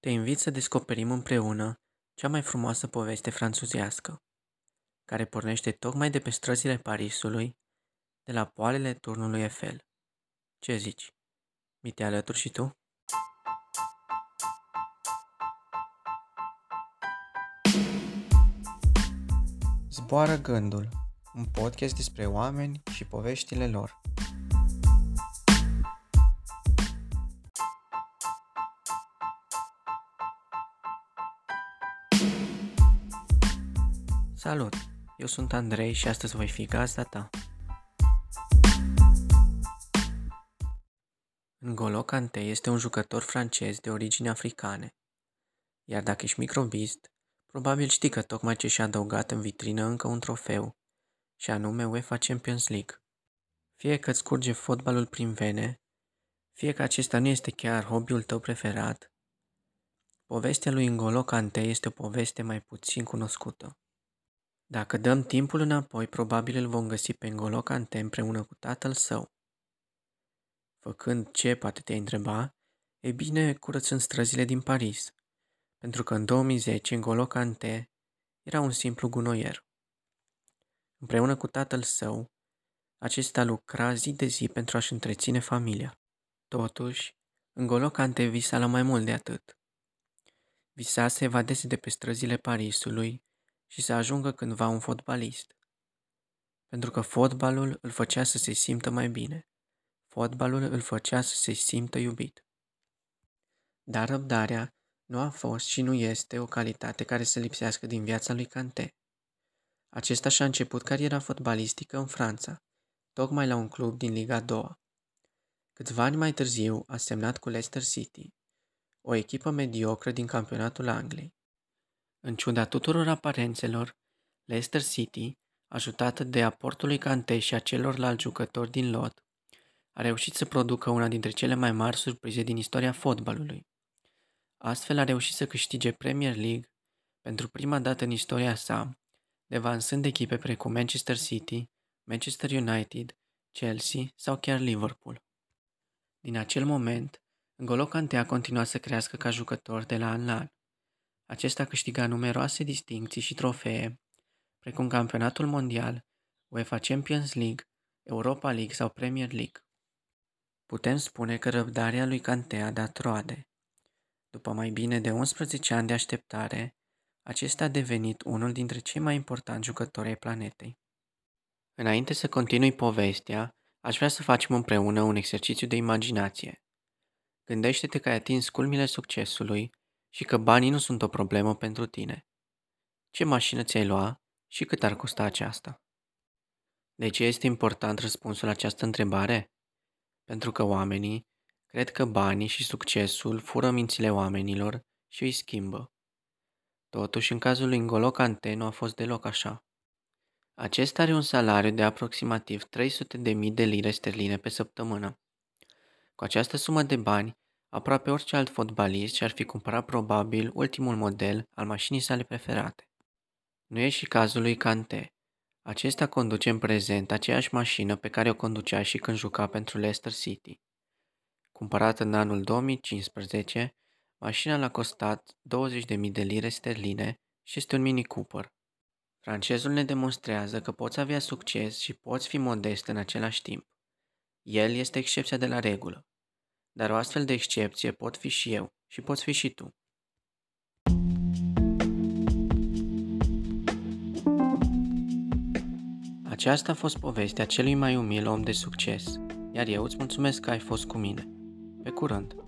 Te invit să descoperim împreună cea mai frumoasă poveste franțuzească, care pornește tocmai de pe străzile Parisului, de la poalele turnului Eiffel. Ce zici? Mi te alături și tu? Zboară gândul, un podcast despre oameni și poveștile lor. Salut! Eu sunt Andrei și astăzi voi fi gazda ta. N'Golo Kante este un jucător francez de origini africane. Iar dacă ești microbist, probabil știi că tocmai ce și-a adăugat în vitrină încă un trofeu, și anume UEFA Champions League. Fie că îți curge fotbalul prin vene, fie că acesta nu este chiar hobby-ul tău preferat, povestea lui N'Golo Kante este o poveste mai puțin cunoscută. Dacă dăm timpul înapoi, probabil îl vom găsi pe N'Golo Kante împreună cu tatăl său. Făcând ce, poate te întreba, e bine, curățând străzile din Paris, pentru că în 2010 N'Golo Kante era un simplu gunoier. Împreună cu tatăl său, acesta lucra zi de zi pentru a-și întreține familia. Totuși, N'Golo Kante visa la mai mult de atât. Visa să evadeze de pe străzile Parisului și să ajungă cândva un fotbalist. Pentru că fotbalul îl făcea să se simtă mai bine. Fotbalul îl făcea să se simtă iubit. Dar răbdarea nu a fost și nu este o calitate care să lipsească din viața lui Cante. Acesta și-a început cariera fotbalistică în Franța, tocmai la un club din Liga 2. Câțiva ani mai târziu a semnat cu Leicester City, o echipă mediocră din campionatul Angliei. În ciuda tuturor aparențelor, Leicester City, ajutată de aportul lui Kante și a celorlalți jucători din lot, a reușit să producă una dintre cele mai mari surprize din istoria fotbalului. Astfel a reușit să câștige Premier League pentru prima dată în istoria sa, devansând echipe precum Manchester City, Manchester United, Chelsea sau chiar Liverpool. Din acel moment, N'Golo Kante a continuat să crească ca jucător de la an la an. Acesta a câștigat numeroase distincții și trofee, precum Campionatul Mondial, UEFA Champions League, Europa League sau Premier League. Putem spune că răbdarea lui Cante a dat roade. După mai bine de 11 ani de așteptare, acesta a devenit unul dintre cei mai importanti jucători ai planetei. Înainte să continui povestea, aș vrea să facem împreună un exercițiu de imaginație. Gândește-te că ai atins culmile succesului și că banii nu sunt o problemă pentru tine. Ce mașină ți-ai lua și cât ar costa aceasta? De ce este important răspunsul la această întrebare? Pentru că oamenii cred că banii și succesul fură mințile oamenilor și îi schimbă. Totuși, în cazul lui N'Golo Kante nu a fost deloc așa. Acesta are un salariu de aproximativ 300.000 de lire sterline pe săptămână. Cu această sumă de bani, Aproape orice alt fotbalist și-ar fi cumpărat probabil ultimul model al mașinii sale preferate. Nu e și cazul lui Kante. Acesta conduce în prezent aceeași mașină pe care o conducea și când juca pentru Leicester City. Cumpărată în anul 2015, mașina l-a costat 20.000 de lire sterline și este un Mini Cooper. Francezul ne demonstrează că poți avea succes și poți fi modest în același timp. El este excepția de la regulă. Dar o astfel de excepție pot fi și eu și poți fi și tu. Aceasta a fost povestea celui mai umil om de succes, iar eu îți mulțumesc că ai fost cu mine. Pe curând!